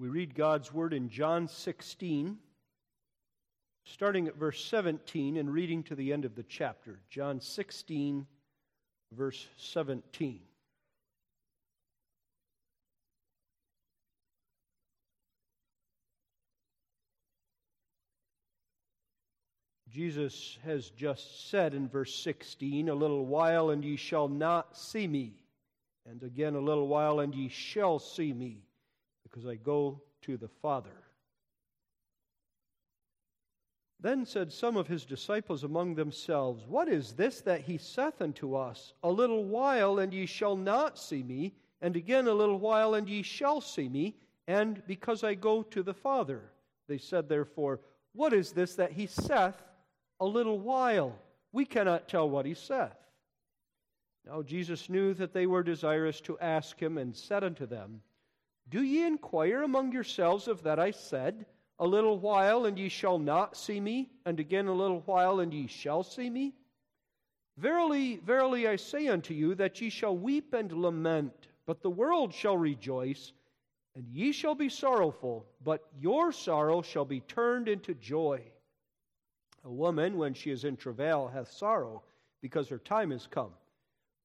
We read God's word in John 16, starting at verse 17 and reading to the end of the chapter. John 16, verse 17. Jesus has just said in verse 16, A little while and ye shall not see me. And again, a little while and ye shall see me, because I go to the Father. Then said some of his disciples among themselves, What is this that he saith unto us? A little while and ye shall not see me, and again a little while and ye shall see me, and because I go to the Father. They said therefore, What is this that he saith? a little while. We cannot tell what he saith. Now Jesus knew that they were desirous to ask him, and said unto them, Do ye inquire among yourselves of that I said, A little while, and ye shall not see me, and again a little while, and ye shall see me? Verily, verily, I say unto you, that ye shall weep and lament, but the world shall rejoice, and ye shall be sorrowful, but your sorrow shall be turned into joy. A woman, when she is in travail, hath sorrow, because her time is come.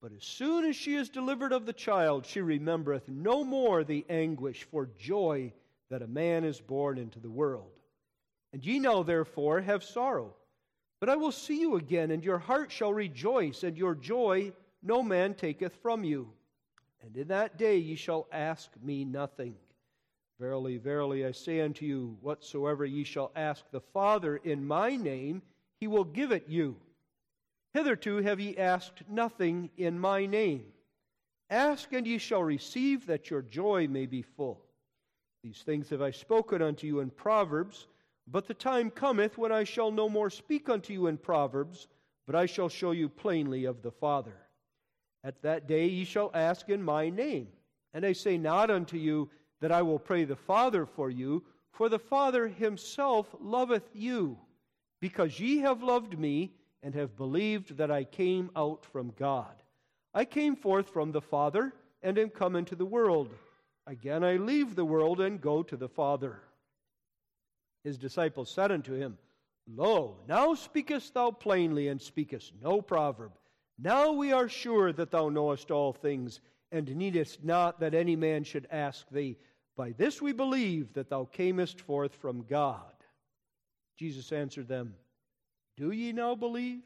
But as soon as she is delivered of the child, she remembereth no more the anguish for joy that a man is born into the world. And ye now, therefore, have sorrow. But I will see you again, and your heart shall rejoice, and your joy no man taketh from you. And in that day ye shall ask me nothing. Verily, verily, I say unto you, whatsoever ye shall ask the Father in my name, he will give it you. Hitherto have ye asked nothing in my name. Ask, and ye shall receive, that your joy may be full. These things have I spoken unto you in Proverbs, but the time cometh when I shall no more speak unto you in Proverbs, but I shall show you plainly of the Father. At that day ye shall ask in my name. And I say not unto you, that I will pray the Father for you, for the Father himself loveth you, because ye have loved me and have believed that I came out from God. I came forth from the Father and am come into the world. Again I leave the world and go to the Father. His disciples said unto him, Lo, now speakest thou plainly, and speakest no proverb. Now we are sure that thou knowest all things and needest not that any man should ask thee. By this we believe that thou camest forth from God. Jesus answered them, Do ye now believe?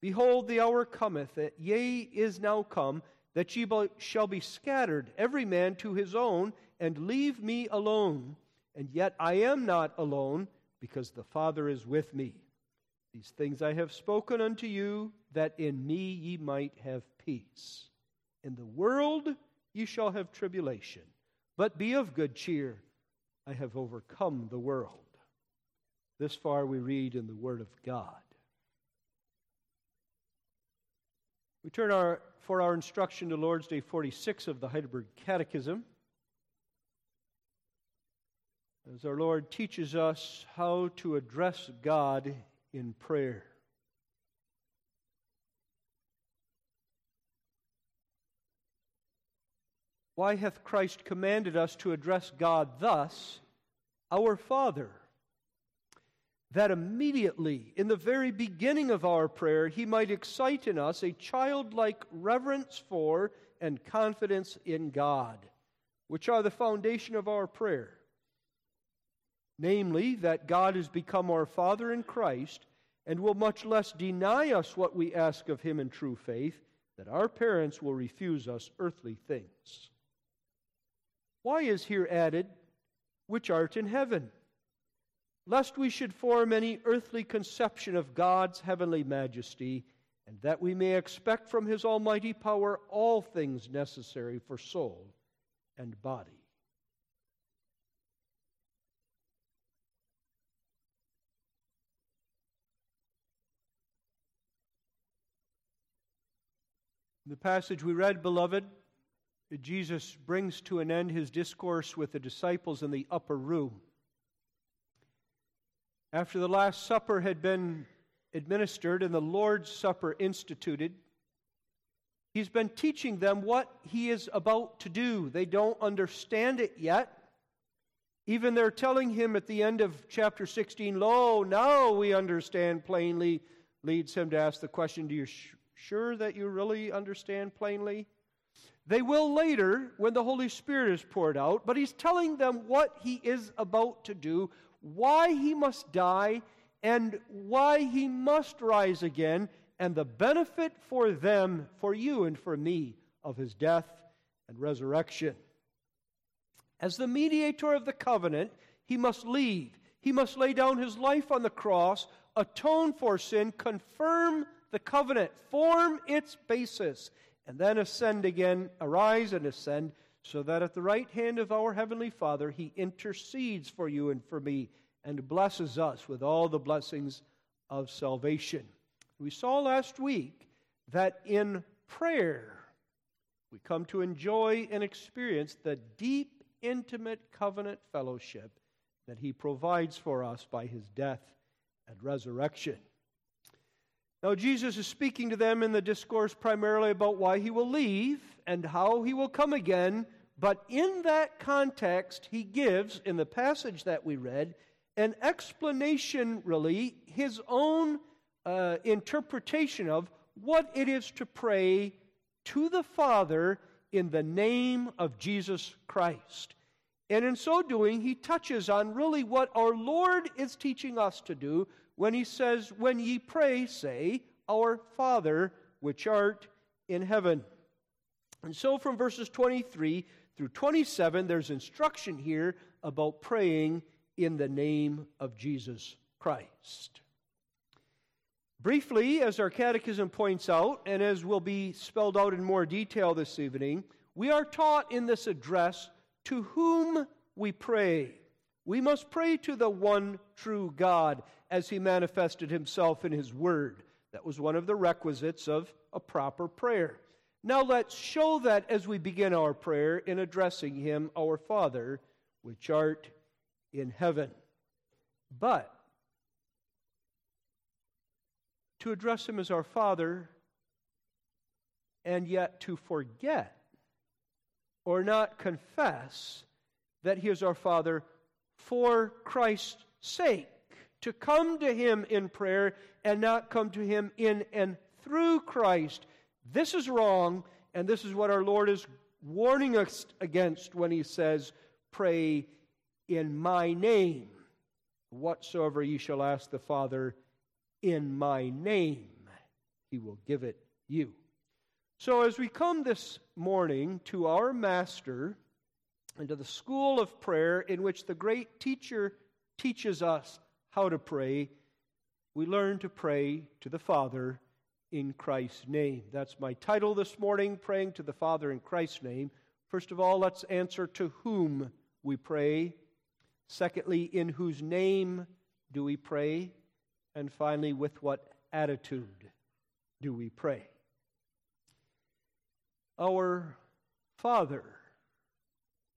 Behold, the hour cometh, yea, is now come, that ye shall be scattered, every man to his own, and leave me alone. And yet I am not alone, because the Father is with me. These things I have spoken unto you, that in me ye might have peace. In the world ye shall have tribulation, but be of good cheer. I have overcome the world. This far we read in the Word of God. We turn our, for our instruction to Lord's Day 46 of the Heidelberg Catechism. As our Lord teaches us how to address God in prayer. Why hath Christ commanded us to address God thus, our Father? That immediately, in the very beginning of our prayer, He might excite in us a childlike reverence for and confidence in God, which are the foundation of our prayer. Namely, that God has become our Father in Christ and will much less deny us what we ask of Him in true faith, that our parents will refuse us earthly things. Why is here added, which art in heaven? Lest we should form any earthly conception of God's heavenly majesty, and that we may expect from his almighty power all things necessary for soul and body. In the passage we read, beloved, Jesus brings to an end his discourse with the disciples in the upper room. After the Last Supper had been administered and the Lord's Supper instituted, he's been teaching them what he is about to do. They don't understand it yet, Even they're telling him at the end of chapter 16, Lo, now we understand plainly, leads him to ask the question, Do you sh- sure that you really understand plainly? They will later when the Holy Spirit is poured out, but he's telling them what he is about to do, why he must die, and why he must rise again, and the benefit for them, for you and for me, of his death and resurrection. As the mediator of the covenant, he must leave. He must lay down his life on the cross, atone for sin, confirm the covenant, form its basis, and then ascend again, arise and ascend, so that at the right hand of our Heavenly Father he intercedes for you and for me and blesses us with all the blessings of salvation. We saw last week that in prayer we come to enjoy and experience the deep, intimate covenant fellowship that he provides for us by his death and resurrection. Now, Jesus is speaking to them in the discourse primarily about why he will leave and how he will come again. But in that context, he gives, in the passage that we read, an explanation, really, his own uh, interpretation of what it is to pray to the Father in the name of Jesus Christ. And in so doing, he touches on really what our Lord is teaching us to do when he says, When ye pray, say, Our Father, which art in heaven. And so from verses 23 through 27, there's instruction here about praying in the name of Jesus Christ. Briefly, as our catechism points out, and as will be spelled out in more detail this evening, we are taught in this address to whom we pray. We must pray to the one true God as he manifested himself in his word. That was one of the requisites of a proper prayer. Now let's show that as we begin our prayer in addressing him, our Father, which art in heaven. But to address him as our Father and yet to forget or not confess that he is our Father for Christ's sake, to come to him in prayer and not come to him in and through Christ. This is wrong, and this is what our Lord is warning us against when he says, Pray in my name. Whatsoever ye shall ask the Father in my name, he will give it you. So, as we come this morning to our Master and to the school of prayer in which the great teacher teaches us how to pray, we learn to pray to the Father in Christ's name. That's my title this morning, Praying to the Father in Christ's name. First of all, let's answer to whom we pray. Secondly, in whose name do we pray? And finally, with what attitude do we pray? Our Father,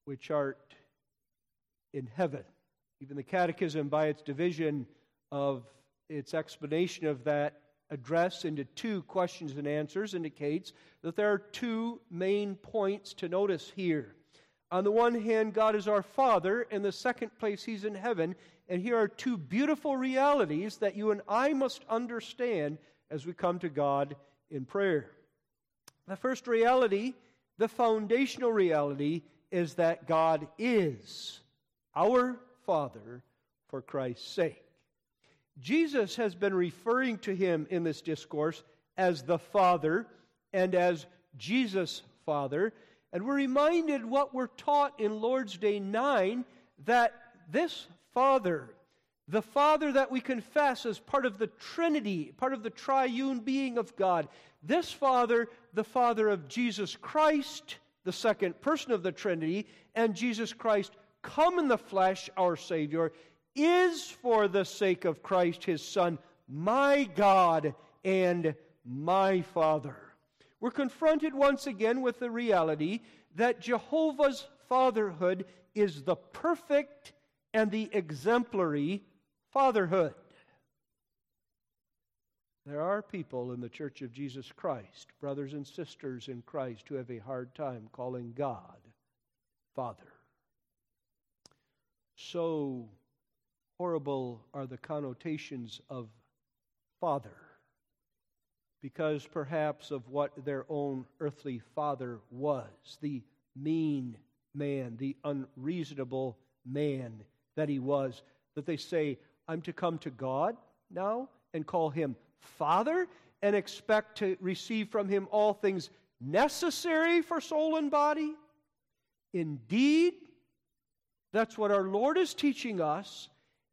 which art in heaven. Even the Catechism, by its division of its explanation of that address into two questions and answers, indicates that there are two main points to notice here. On the one hand, God is our Father. In the second place, He's in heaven. And here are two beautiful realities that you and I must understand as we come to God in prayer. The first reality, the foundational reality, is that God is our Father for Christ's sake. Jesus has been referring to him in this discourse as the Father and as Jesus' Father. And we're reminded what we're taught in Lord's Day 9 that this Father, the Father that we confess as part of the Trinity, part of the triune being of God, this Father, the Father of Jesus Christ, the second person of the Trinity, and Jesus Christ come in the flesh, our Savior, is for the sake of Christ, his Son, my God and my Father. We're confronted once again with the reality that Jehovah's fatherhood is the perfect and the exemplary fatherhood. There are people in the Church of Jesus Christ, brothers and sisters in Christ, who have a hard time calling God Father. so horrible are the connotations of father because perhaps of what their own earthly father was the mean man, the unreasonable man that he was, that they say, I'm to come to God now and call him Father and expect to receive from him all things necessary for soul and body? Indeed, that's what our Lord is teaching us.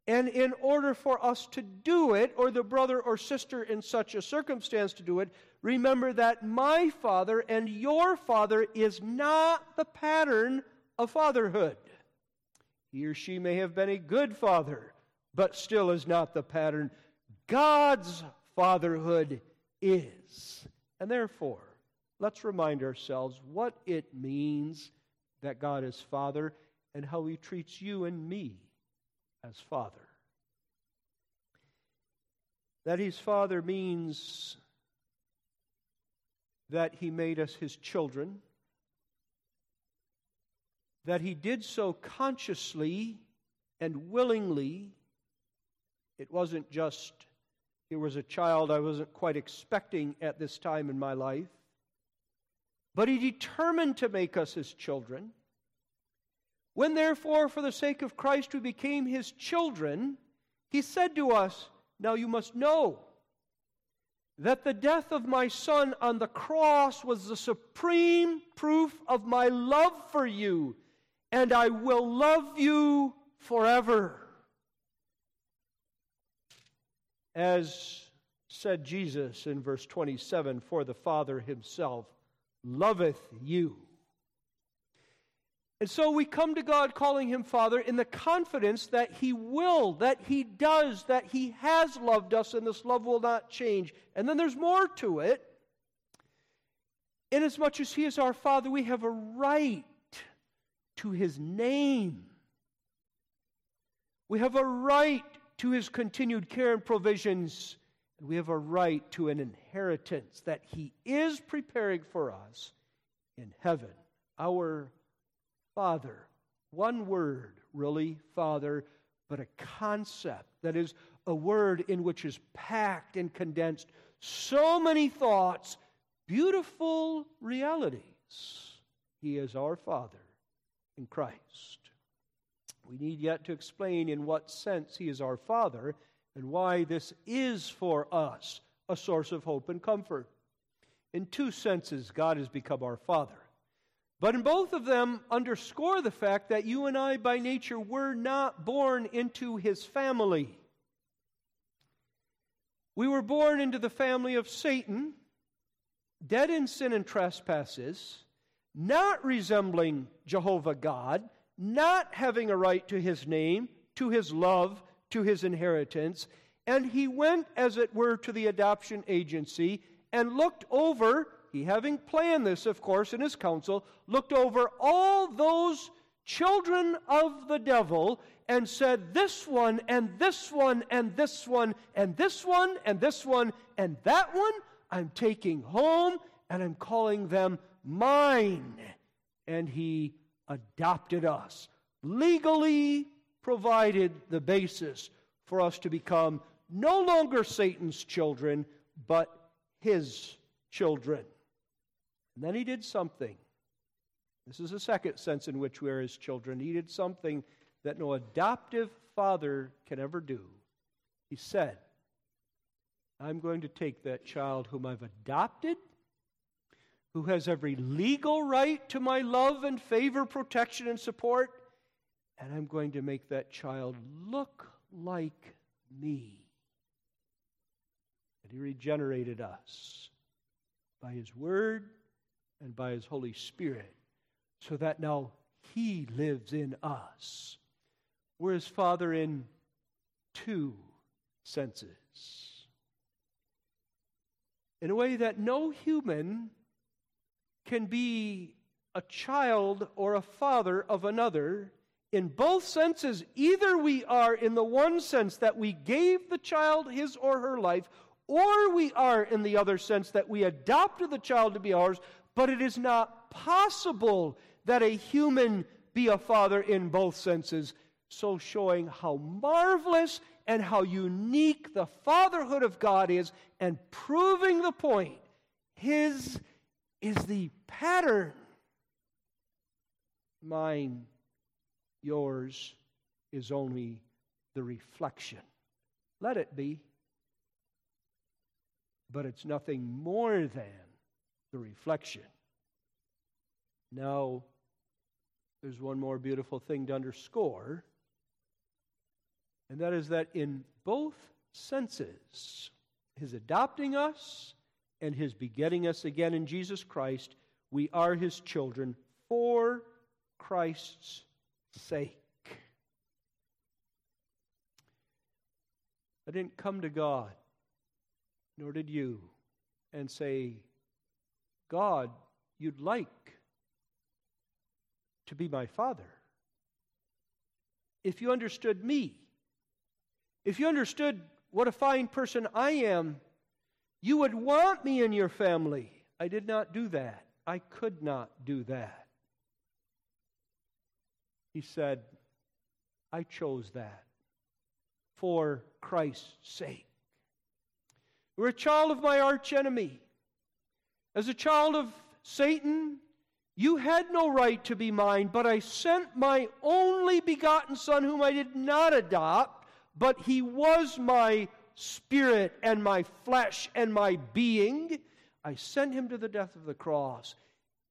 And in order for us to do it, or the brother or sister in such a circumstance to do it, remember that my father and your father is not the pattern of fatherhood. He or she may have been a good father, but still is not the pattern. God's fatherhood is. And therefore, let's remind ourselves what it means that God is Father and how He treats you and me as Father. That He's Father means that He made us His children, that He did so consciously and willingly. It wasn't just, here was a child I wasn't quite expecting at this time in my life. But he determined to make us his children. When therefore, for the sake of Christ, we became his children, he said to us, Now you must know that the death of my son on the cross was the supreme proof of my love for you, and I will love you forever. As said Jesus in verse 27 For the Father himself loveth you. And so we come to God calling him Father in the confidence that he will, that he does, that he has loved us, and this love will not change. And then there's more to it. Inasmuch as he is our Father, we have a right to his name. We have a right to his continued care and provisions and we have a right to an inheritance that He is preparing for us in heaven. Our Father. One word, really, Father, but a concept that is a word in which is packed and condensed so many thoughts, beautiful realities. He is our Father in Christ. We need yet to explain in what sense He is our Father and why this is for us a source of hope and comfort. In two senses, God has become our Father. But in both of them, underscore the fact that you and I, by nature, were not born into His family. We were born into the family of Satan, dead in sin and trespasses, not resembling Jehovah God, not having a right to His name, to His love, to his inheritance. And he went, as it were, to the adoption agency and looked over, he having planned this, of course, in his counsel, looked over all those children of the devil and said, This one, and this one, and this one, and this one, and this one, and that one, I'm taking home and I'm calling them mine. And he adopted us legally provided the basis for us to become no longer Satan's children, but his children. And then he did something. This is a second sense in which we are his children. He did something that no adoptive father can ever do. He said, I'm going to take that child whom I've adopted, who has every legal right to my love and favor, protection, and support, and I'm going to make that child look like me. And He regenerated us by His Word and by His Holy Spirit, so that now He lives in us. We're His Father in two senses. In a way that no human can be a child or a father of another in both senses, either we are in the one sense that we gave the child his or her life, or we are in the other sense that we adopted the child to be ours, but it is not possible that a human be a father in both senses. so showing how marvelous and how unique the fatherhood of God is, and proving the point. His is the pattern. Mine, yours, is only the reflection. Let it be. But it's nothing more than the reflection. Now, there's one more beautiful thing to underscore, and that is that in both senses, his adopting us and his begetting us again in Jesus Christ, we are his children for Christ's sake. I didn't come to God, nor did you, and say, God, you'd like to be my father. If you understood me, if you understood what a fine person I am, you would want me in your family. I did not do that. I could not do that. He said, I chose that for Christ's sake. Are a child of my archenemy. As a child of Satan, you had no right to be mine, but I sent my only begotten Son, whom I did not adopt, but he was my spirit and my flesh and my being. I sent him to the death of the cross.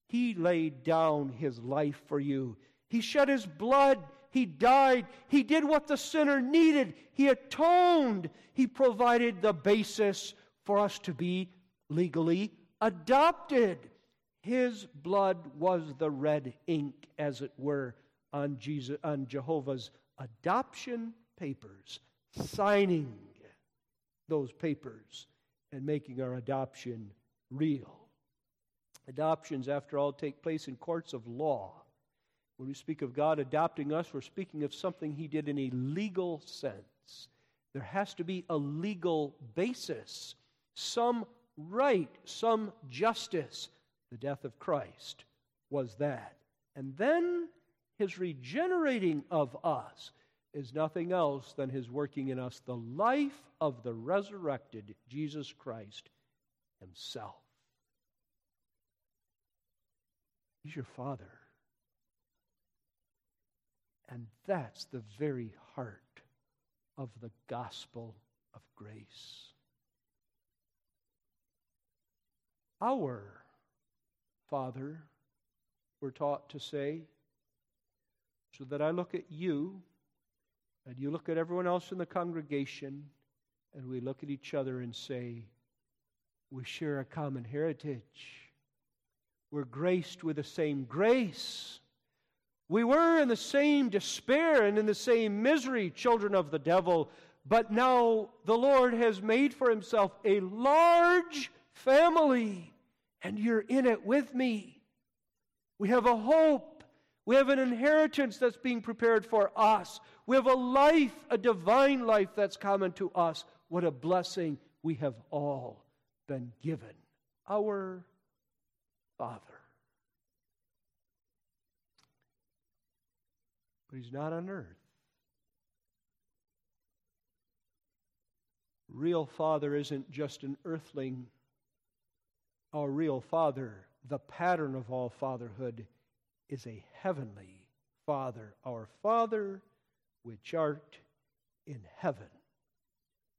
He laid down his life for you. He shed his blood. He died. He did what the sinner needed. He atoned. He provided the basis for us to be legally adopted. His blood was the red ink, as it were, on, Jesus, on Jehovah's adoption papers, signing those papers and making our adoption real. Adoptions, after all, take place in courts of law. When we speak of God adopting us, we're speaking of something He did in a legal sense. There has to be a legal basis, some right, some justice. The death of Christ was that. And then His regenerating of us is nothing else than his working in us the life of the resurrected Jesus Christ himself. He's your Father. And that's the very heart of the gospel of grace. Our Father, we're taught to say, so that I look at you and you look at everyone else in the congregation, and we look at each other and say, We share a common heritage. We're graced with the same grace. We were in the same despair and in the same misery, children of the devil, but now the Lord has made for himself a large family, and you're in it with me. We have a hope. We have an inheritance that's being prepared for us. We have a life, a divine life that's common to us. What a blessing we have all been given. Our Father. But He's not on earth. Real Father isn't just an earthling. Our real Father, the pattern of all fatherhood, is a heavenly Father. Our Father which art in heaven.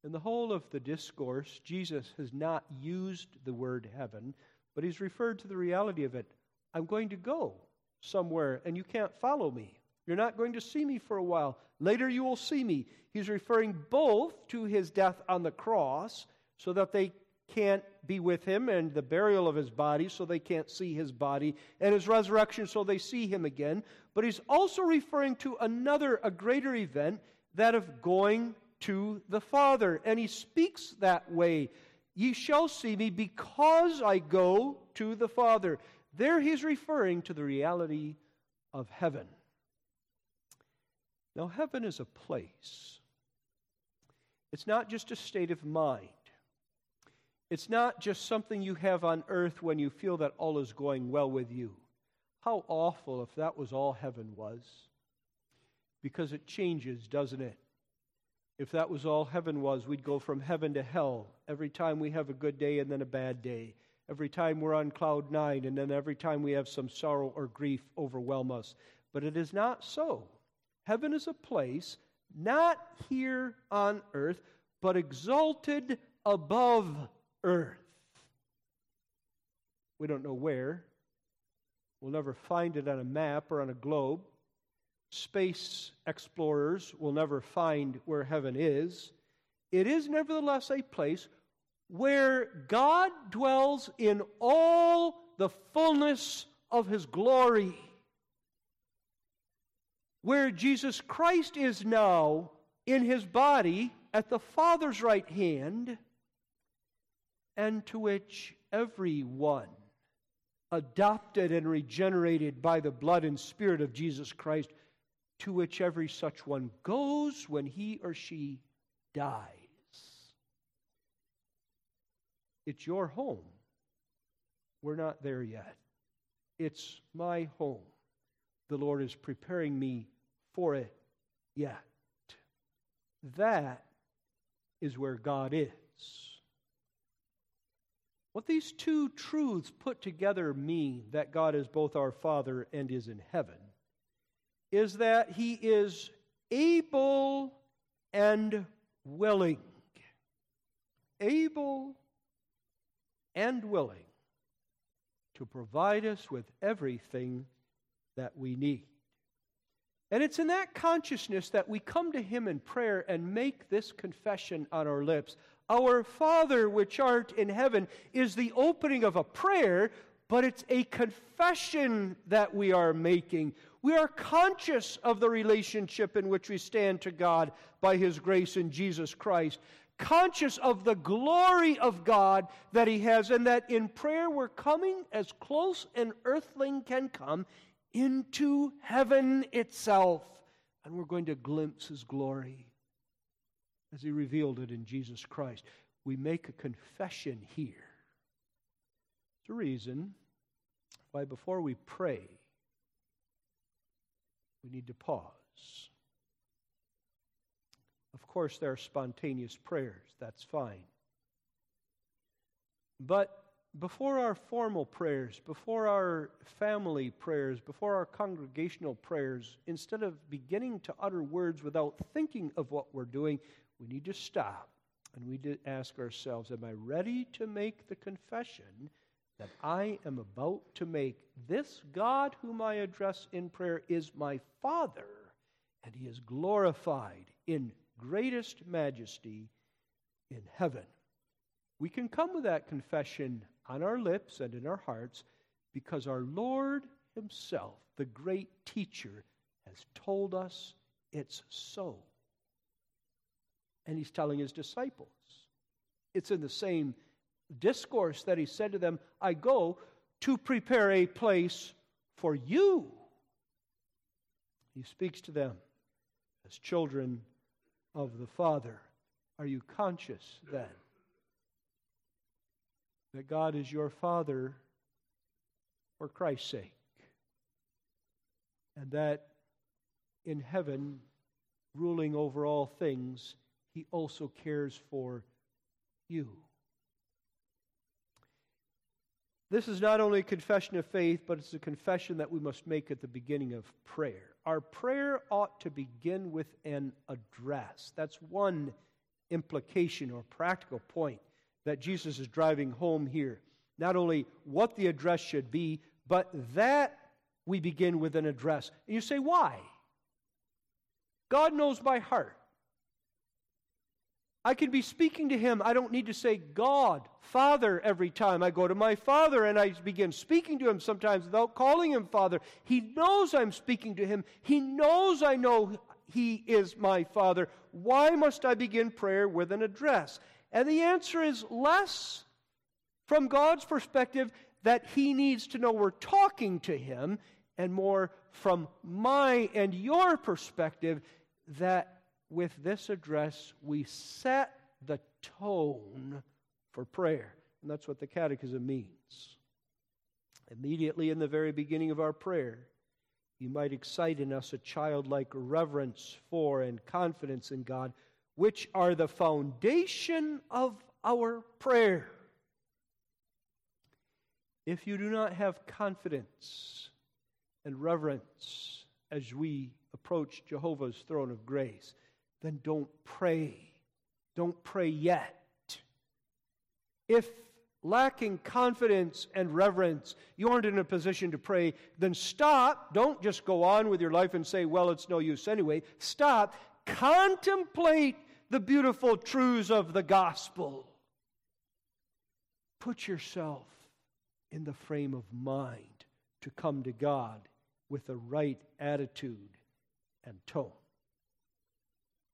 In the whole of the discourse, Jesus has not used the word heaven, but he's referred to the reality of it. I'm going to go somewhere, and you can't follow me. You're not going to see me for a while. Later, you will see me. He's referring both to his death on the cross, so that they can't be with him, and the burial of his body, so they can't see his body, and his resurrection, so they see him again. But he's also referring to another, a greater event, that of going to the Father. And he speaks that way Ye shall see me because I go to the Father. There he's referring to the reality of heaven. Now, heaven is a place, it's not just a state of mind. It's not just something you have on earth when you feel that all is going well with you. How awful if that was all heaven was. because it changes, doesn't it? If that was all heaven was, we'd go from heaven to hell every time we have a good day and then a bad day. Every time we're on cloud nine, and then every time we have some sorrow or grief overwhelm us. But it is not so. Heaven is a place not here on earth, but exalted above earth. We don't know where. We'll never find it on a map or on a globe. Space explorers will never find where heaven is. It is nevertheless a place where God dwells in all the fullness of his glory. Where Jesus Christ is now in his body at the Father's right hand, and to which everyone adopted and regenerated by the blood and spirit of Jesus Christ, to which every such one goes when he or she dies. It's your home. We're not there yet. It's my home. The Lord is preparing me for it yet. That is where God is. What these two truths put together mean that God is both our Father and is in heaven is that He is able and willing. Able and willing to provide us with everything that we need. And it's in that consciousness that we come to Him in prayer and make this confession on our lips our Father which art in heaven is the opening of a prayer, but it's a confession that we are making. We are conscious of the relationship in which we stand to God by His grace in Jesus Christ, conscious of the glory of God that He has, and that in prayer we're coming as close an earthling can come into heaven itself, and we're going to glimpse His glory as he revealed it in Jesus Christ. We make a confession here. It's a reason why before we pray, we need to pause. Of course, there are spontaneous prayers, that's fine. But before our formal prayers, before our family prayers, before our congregational prayers, instead of beginning to utter words without thinking of what we're doing, we need to stop and we need to ask ourselves Am I ready to make the confession that I am about to make? This God whom I address in prayer is my Father, and he is glorified in greatest majesty in heaven. We can come with that confession on our lips and in our hearts because our Lord Himself, the great teacher, has told us it's so and he's telling his disciples. It's in the same discourse that he said to them, I go to prepare a place for you. He speaks to them as children of the Father. Are you conscious then that God is your Father for Christ's sake? And that in heaven, ruling over all things, he also cares for you. This is not only a confession of faith, but it's a confession that we must make at the beginning of prayer. Our prayer ought to begin with an address. That's one implication or practical point that Jesus is driving home here. Not only what the address should be, but that we begin with an address. And you say, why? God knows my heart. I can be speaking to him. I don't need to say God, Father, every time I go to my Father and I begin speaking to him sometimes without calling him Father. He knows I'm speaking to him. He knows I know he is my Father. Why must I begin prayer with an address? And the answer is less from God's perspective that he needs to know we're talking to him, and more from my and your perspective that with this address, we set the tone for prayer. And that's what the Catechism means. Immediately in the very beginning of our prayer, you might excite in us a childlike reverence for and confidence in God, which are the foundation of our prayer. If you do not have confidence and reverence as we approach Jehovah's throne of grace, then don't pray. Don't pray yet. If lacking confidence and reverence, you aren't in a position to pray, then stop. Don't just go on with your life and say, well, it's no use anyway. Stop. Contemplate the beautiful truths of the gospel. Put yourself in the frame of mind to come to God with the right attitude and tone.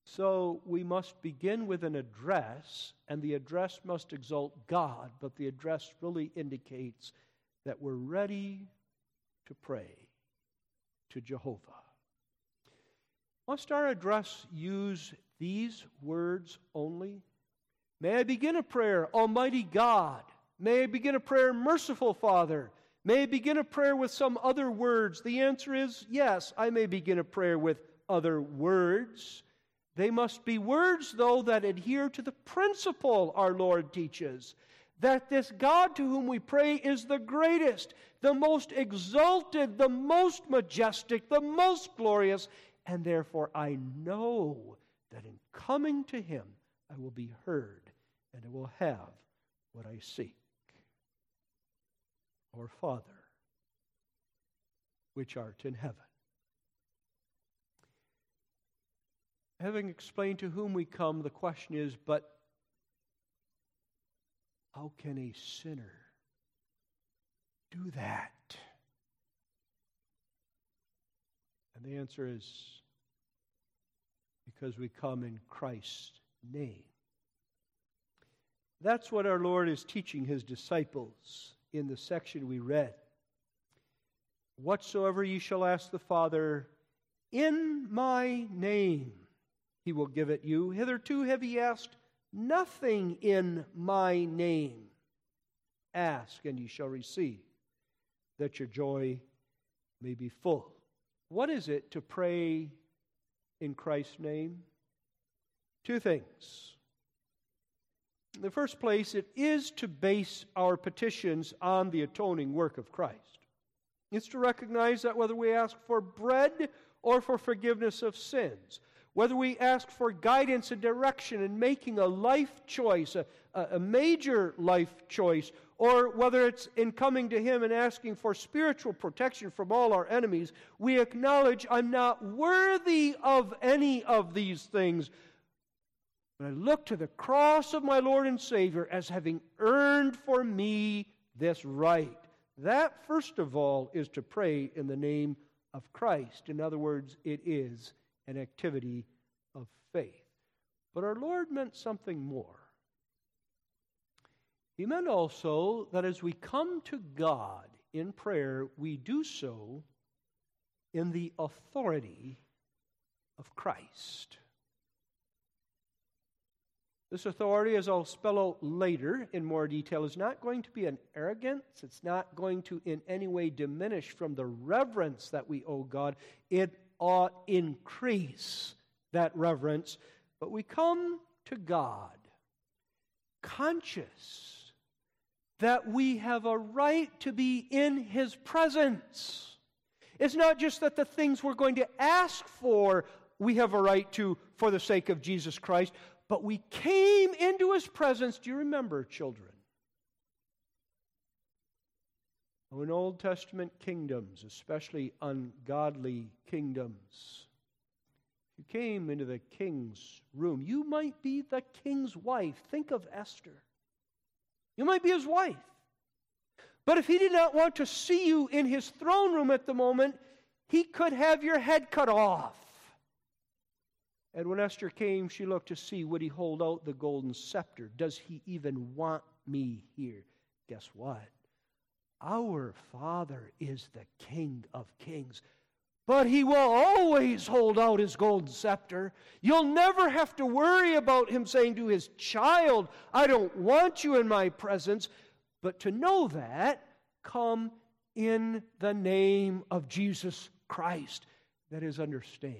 So we must begin with an address, and the address must exalt God, but the address really indicates that we're ready to pray to Jehovah. Must our address use these words only? May I begin a prayer, Almighty God? May I begin a prayer, Merciful Father? May I begin a prayer with some other words? The answer is yes, I may begin a prayer with other words. They must be words, though, that adhere to the principle our Lord teaches that this God to whom we pray is the greatest, the most exalted, the most majestic, the most glorious, and therefore I know that in coming to him I will be heard and I will have what I seek. Our Father, which art in heaven having explained to whom we come, the question is, but how can a sinner do that? And the answer is because we come in Christ's name. That's what our Lord is teaching his disciples in the section we read. Whatsoever ye shall ask the Father in my name, he will give it you. Hitherto have ye asked nothing in my name. Ask, and ye shall receive, that your joy may be full. What is it to pray in Christ's name? Two things. In the first place, it is to base our petitions on the atoning work of Christ. It's to recognize that whether we ask for bread or for forgiveness of sins, whether we ask for guidance and direction in making a life choice, a, a major life choice, or whether it's in coming to Him and asking for spiritual protection from all our enemies, we acknowledge I'm not worthy of any of these things. But I look to the cross of my Lord and Savior as having earned for me this right. That, first of all, is to pray in the name of Christ. In other words, it is an activity of faith. But our Lord meant something more. He meant also that as we come to God in prayer, we do so in the authority of Christ. This authority, as I'll spell out later in more detail, is not going to be an arrogance. It's not going to in any way diminish from the reverence that we owe God. It ought increase that reverence, but we come to God conscious that we have a right to be in His presence. It's not just that the things we're going to ask for we have a right to for the sake of Jesus Christ, but we came into His presence. Do you remember, children? In Old Testament kingdoms, especially ungodly kingdoms, you came into the king's room. You might be the king's wife. Think of Esther. You might be his wife. But if he did not want to see you in his throne room at the moment, he could have your head cut off. And when Esther came, she looked to see would he hold out the golden scepter? Does he even want me here? Guess what? Our Father is the King of kings. But he will always hold out his golden scepter. You'll never have to worry about him saying to his child, I don't want you in my presence. But to know that, come in the name of Jesus Christ, that is, understand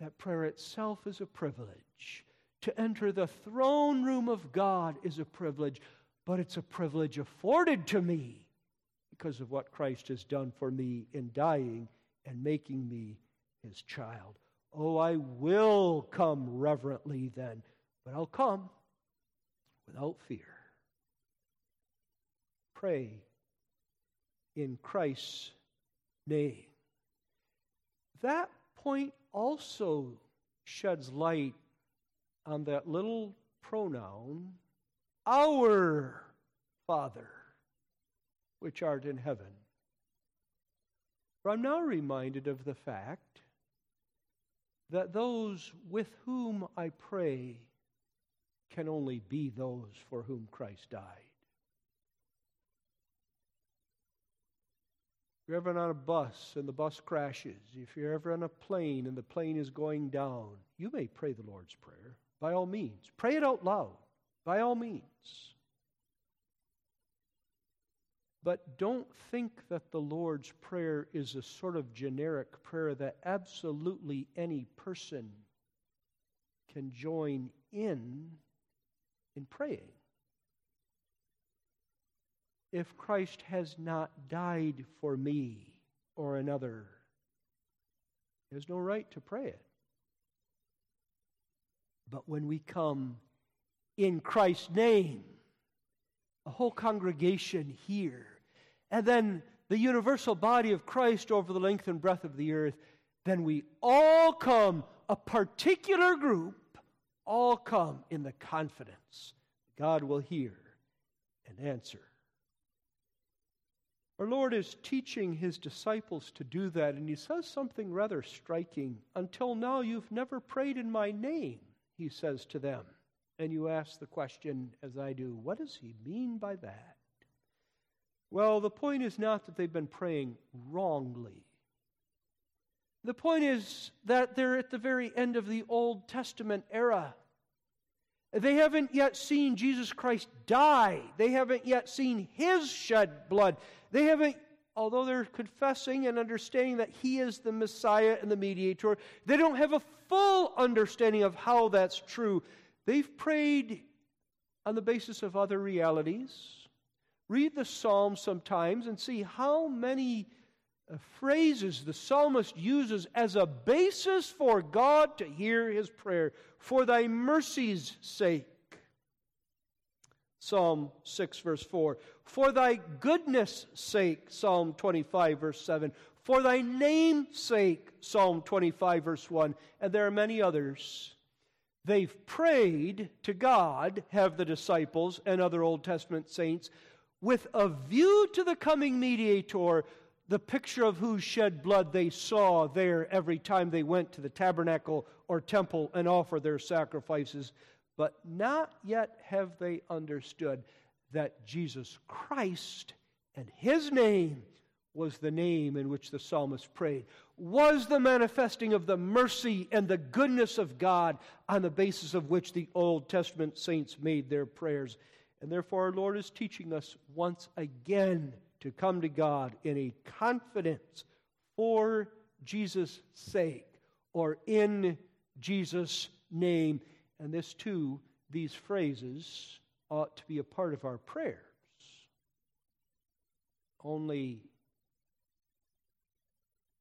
that prayer itself is a privilege. To enter the throne room of God is a privilege, but it's a privilege afforded to me because of what Christ has done for me in dying and making me his child. Oh, I will come reverently then, but I'll come without fear. Pray in Christ's name. That point also sheds light on that little pronoun, our Father, which art in heaven. For I'm now reminded of the fact that those with whom I pray can only be those for whom Christ died. If you're ever on a bus and the bus crashes, if you're ever on a plane and the plane is going down, you may pray the Lord's Prayer, by all means. Pray it out loud, by all means. But don't think that the Lord's Prayer is a sort of generic prayer that absolutely any person can join in in praying. If Christ has not died for me or another, there's no right to pray it. But when we come in Christ's name, a whole congregation here, and then the universal body of Christ over the length and breadth of the earth, then we all come, a particular group, all come in the confidence God will hear and answer. Our Lord is teaching his disciples to do that, and he says something rather striking. Until now, you've never prayed in my name, he says to them. And you ask the question, as I do, what does he mean by that? Well, the point is not that they've been praying wrongly. The point is that they're at the very end of the Old Testament era. They haven't yet seen Jesus Christ die. They haven't yet seen his shed blood. They haven't, although they're confessing and understanding that he is the Messiah and the mediator, they don't have a full understanding of how that's true. They've prayed on the basis of other realities. Read the Psalms sometimes and see how many uh, phrases the psalmist uses as a basis for God to hear his prayer. For thy mercy's sake. Psalm 6, verse 4. For thy goodness' sake, Psalm 25, verse 7. For thy name's sake, Psalm 25, verse 1. And there are many others. They've prayed to God, have the disciples and other Old Testament saints, with a view to the coming mediator, the picture of whose shed blood they saw there every time they went to the tabernacle or temple and offered their sacrifices. But not yet have they understood that Jesus Christ and his name was the name in which the psalmist prayed, was the manifesting of the mercy and the goodness of God on the basis of which the Old Testament saints made their prayers. And therefore, our Lord is teaching us once again to come to God in a confidence for Jesus' sake or in Jesus' name. And this, too, these phrases ought to be a part of our prayers. Only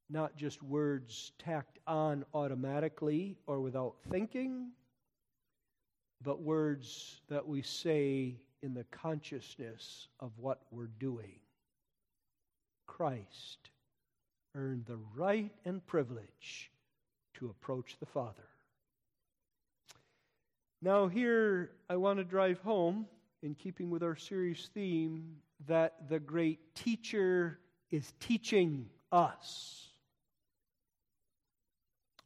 not just words tacked on automatically or without thinking, but words that we say in the consciousness of what we're doing. Christ earned the right and privilege to approach the Father. Now, here I want to drive home, in keeping with our series theme, that the great teacher is teaching us.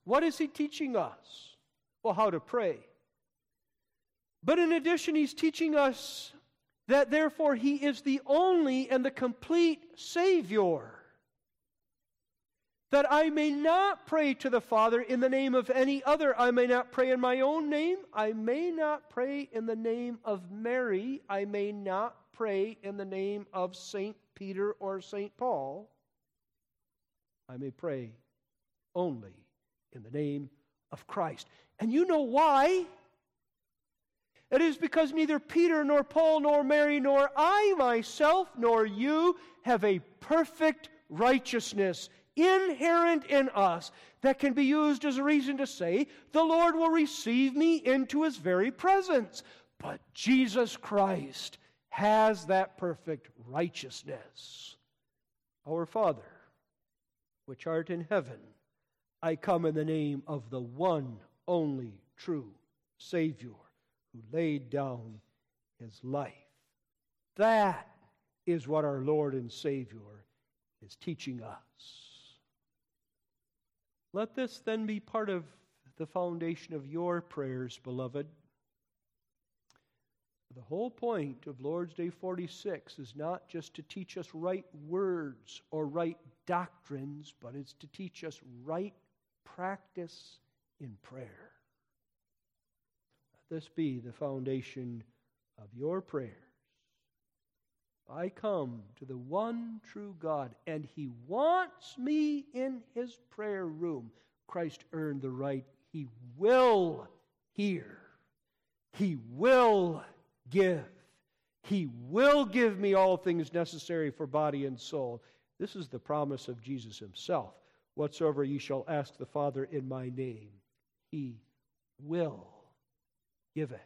What is he teaching us? Well, how to pray. But in addition, he's teaching us that therefore he is the only and the complete Savior. That I may not pray to the Father in the name of any other. I may not pray in my own name. I may not pray in the name of Mary. I may not pray in the name of St. Peter or St. Paul. I may pray only in the name of Christ. And you know why? It is because neither Peter, nor Paul, nor Mary, nor I myself, nor you have a perfect righteousness inherent in us that can be used as a reason to say, The Lord will receive me into his very presence. But Jesus Christ has that perfect righteousness. Our Father, which art in heaven, I come in the name of the one only true Savior who laid down his life. That is what our Lord and Savior is teaching us. Let this then be part of the foundation of your prayers, beloved. The whole point of Lord's Day 46 is not just to teach us right words or right doctrines, but it's to teach us right practice in prayer. Let this be the foundation of your prayers. I come to the one true God, and He wants me in His prayer room. Christ earned the right. He will hear. He will give. He will give me all things necessary for body and soul. This is the promise of Jesus Himself. Whatsoever ye shall ask the Father in my name, He will give it.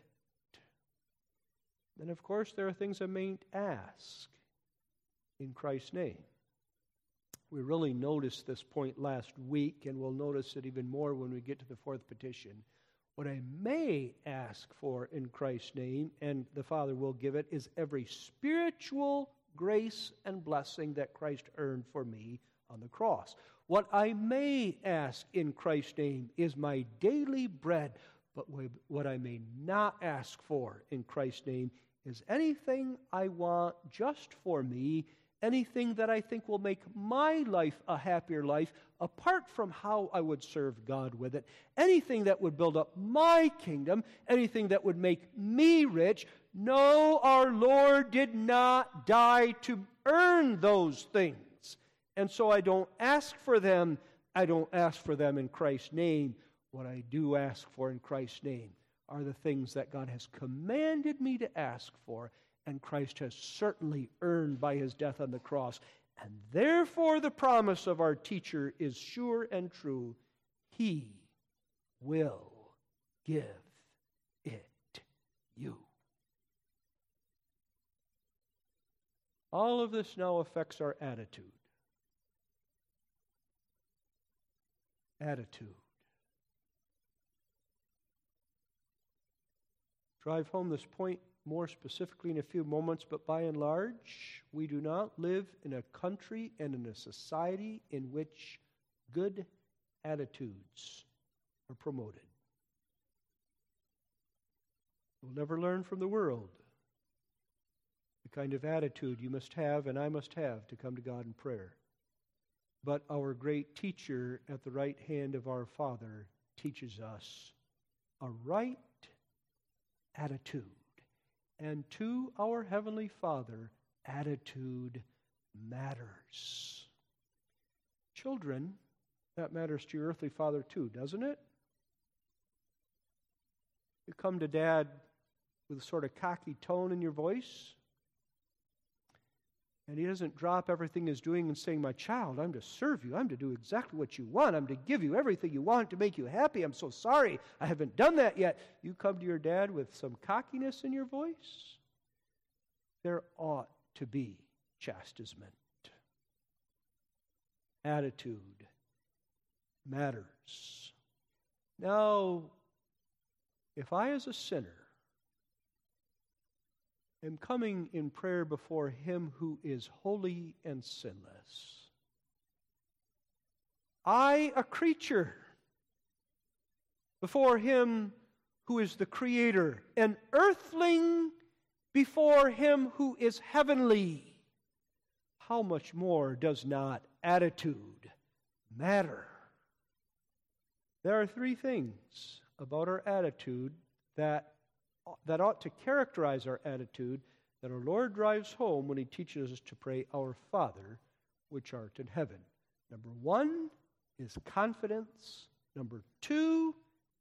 Then, of course, there are things I mayn't ask in Christ's name. We really noticed this point last week, and we'll notice it even more when we get to the fourth petition. What I may ask for in Christ's name, and the Father will give it, is every spiritual grace and blessing that Christ earned for me on the cross. What I may ask in Christ's name is my daily bread, but what I may not ask for in Christ's name is anything I want just for me, anything that I think will make my life a happier life, apart from how I would serve God with it, anything that would build up my kingdom, anything that would make me rich. No, our Lord did not die to earn those things. And so I don't ask for them. I don't ask for them in Christ's name. What I do ask for in Christ's name are the things that God has commanded me to ask for, and Christ has certainly earned by his death on the cross. And therefore, the promise of our teacher is sure and true He will give it you. All of this now affects our attitude. Attitude. drive home this point more specifically in a few moments, but by and large, we do not live in a country and in a society in which good attitudes are promoted. We'll never learn from the world the kind of attitude you must have and I must have to come to God in prayer. But our great teacher at the right hand of our Father teaches us a right attitude. And to our Heavenly Father, attitude matters. Children, that matters to your earthly father too, doesn't it? You come to dad with a sort of cocky tone in your voice. And he doesn't drop everything he's doing and saying, My child, I'm to serve you. I'm to do exactly what you want. I'm to give you everything you want to make you happy. I'm so sorry I haven't done that yet. You come to your dad with some cockiness in your voice. There ought to be chastisement. Attitude matters. Now, if I, as a sinner, am coming in prayer before Him who is holy and sinless. I, a creature, before Him who is the Creator, an earthling before Him who is heavenly. How much more does not attitude matter? There are three things about our attitude that that ought to characterize our attitude that our Lord drives home when he teaches us to pray, Our Father, which art in heaven. Number one is confidence. Number two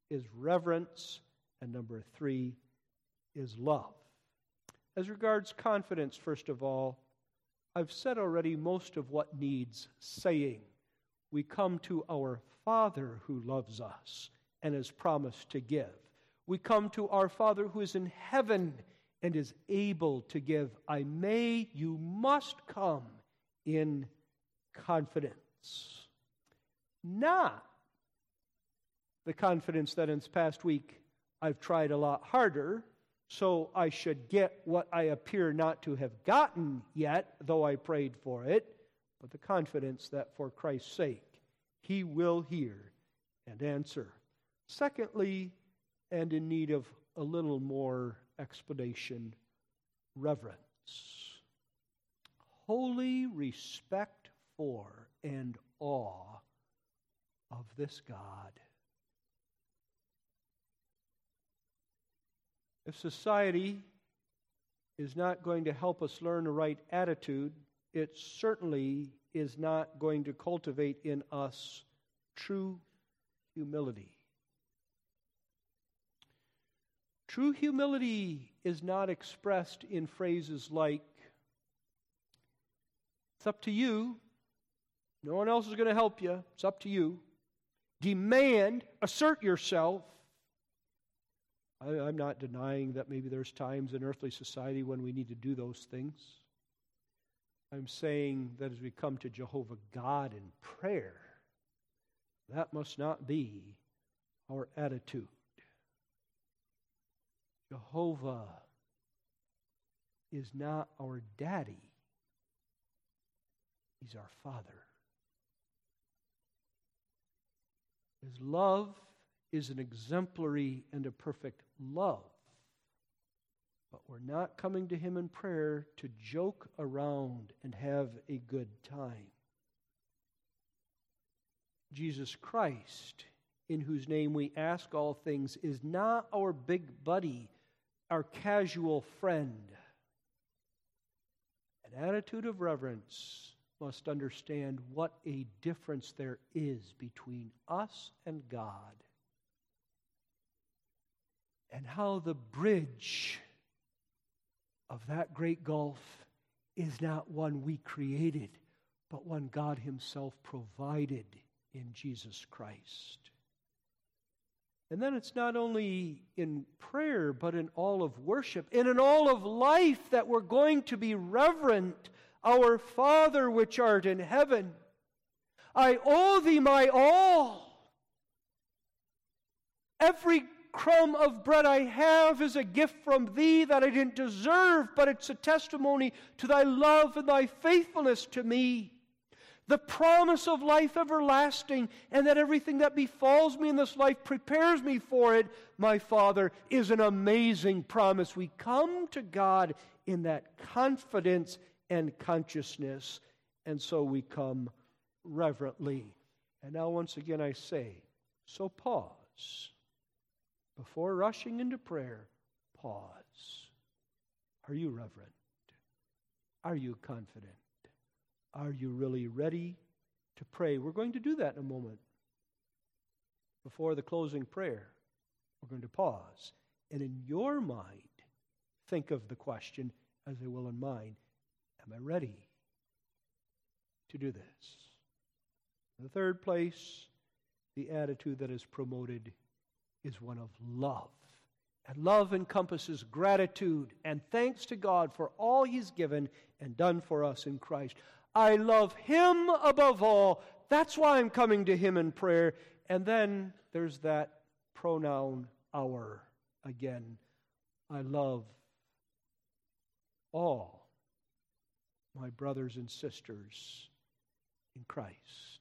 is reverence. And number three is love. As regards confidence, first of all, I've said already most of what needs saying. We come to our Father who loves us and has promised to give. We come to our Father who is in heaven and is able to give. I may, you must come in confidence. Not the confidence that in this past week I've tried a lot harder, so I should get what I appear not to have gotten yet, though I prayed for it, but the confidence that for Christ's sake he will hear and answer. Secondly, and in need of a little more explanation, reverence. Holy respect for and awe of this God. If society is not going to help us learn the right attitude, it certainly is not going to cultivate in us true humility. True humility is not expressed in phrases like, It's up to you. No one else is going to help you. It's up to you. Demand, assert yourself. I, am not denying that maybe there's times in earthly society when we need to do those things. I'm saying that as we come to Jehovah God in prayer, that must not be our attitude. Jehovah is not our daddy, He's our Father. His love is an exemplary and a perfect love. But we're not coming to Him in prayer to joke around and have a good time. Jesus Christ, in whose name we ask all things, is not our big buddy, our casual friend. An attitude of reverence must understand what a difference there is between us and God, and how the bridge of that great gulf is not one we created, but one God Himself provided in Jesus Christ. And then it's not only in prayer, but in all of worship, and in all of life that we're going to be reverent our Father which art in heaven, I owe thee my all. Every crumb of bread I have is a gift from thee that I didn't deserve, but it's a testimony to thy love and thy faithfulness to me. The promise of life everlasting, and that everything that befalls me in this life prepares me for it, my Father, is an amazing promise. We come to God in that confidence and consciousness. And so we come reverently. And now, once again, I say, so pause. Before rushing into prayer, pause. Are you reverent? Are you confident? Are you really ready to pray? We're going to do that in a moment. Before the closing prayer, we're going to pause. And in your mind, think of the question as I will in mine Am I ready to do this? In the third place, the attitude that is promoted is one of love. And love encompasses gratitude and thanks to God for all He's given and done for us in Christ. I love Him above all. That's why I'm coming to Him in prayer. And then there's that pronoun our again. I love all my brothers and sisters in Christ.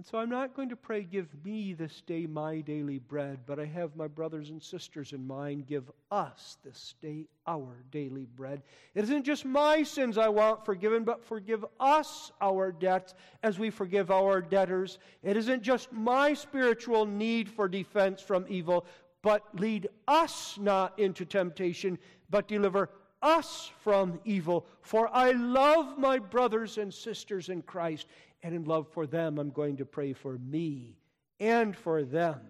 And so I'm not going to pray, Give me this day my daily bread, but I have my brothers and sisters in mind. Give us this day our daily bread. It isn't just my sins I want forgiven, but forgive us our debts as we forgive our debtors. It isn't just my spiritual need for defense from evil, but lead us not into temptation, but deliver us from evil. For I love my brothers and sisters in Christ, And in love for them, I'm going to pray for me and for them.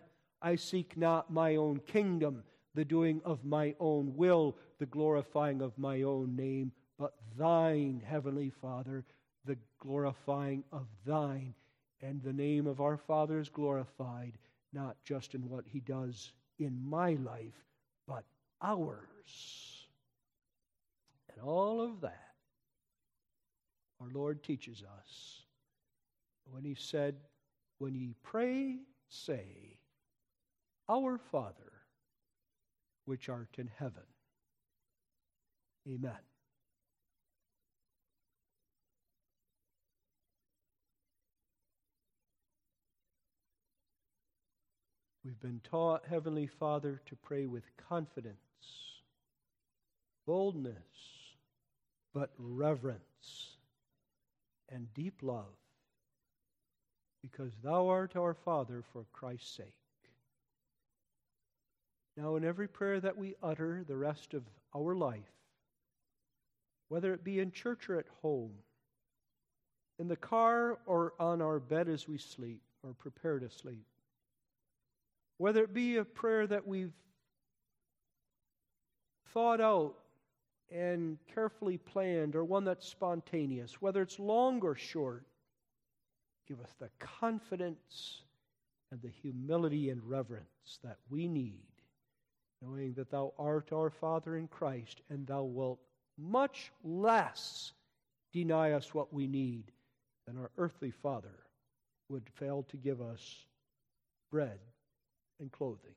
I seek not my own kingdom, the doing of my own will, the glorifying of my own name, but thine, Heavenly Father, the glorifying of thine. And the name of our Father is glorified, not just in what he does in my life, but ours. And all of that, our Lord teaches us when he said, When ye pray, say, Our Father, which art in heaven. Amen. We've been taught, Heavenly Father, to pray with confidence, boldness, but reverence and deep love, because Thou art our Father for Christ's sake. Now, in every prayer that we utter the rest of our life, whether it be in church or at home, in the car or on our bed as we sleep or prepare to sleep, whether it be a prayer that we've thought out and carefully planned, or one that's spontaneous, whether it's long or short, give us the confidence and the humility and reverence that we need, knowing that Thou art our Father in Christ, and Thou wilt much less deny us what we need than our earthly Father would fail to give us bread and clothing.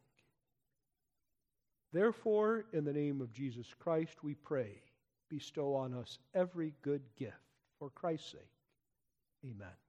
Therefore, in the name of Jesus Christ, we pray, bestow on us every good gift for Christ's sake. Amen.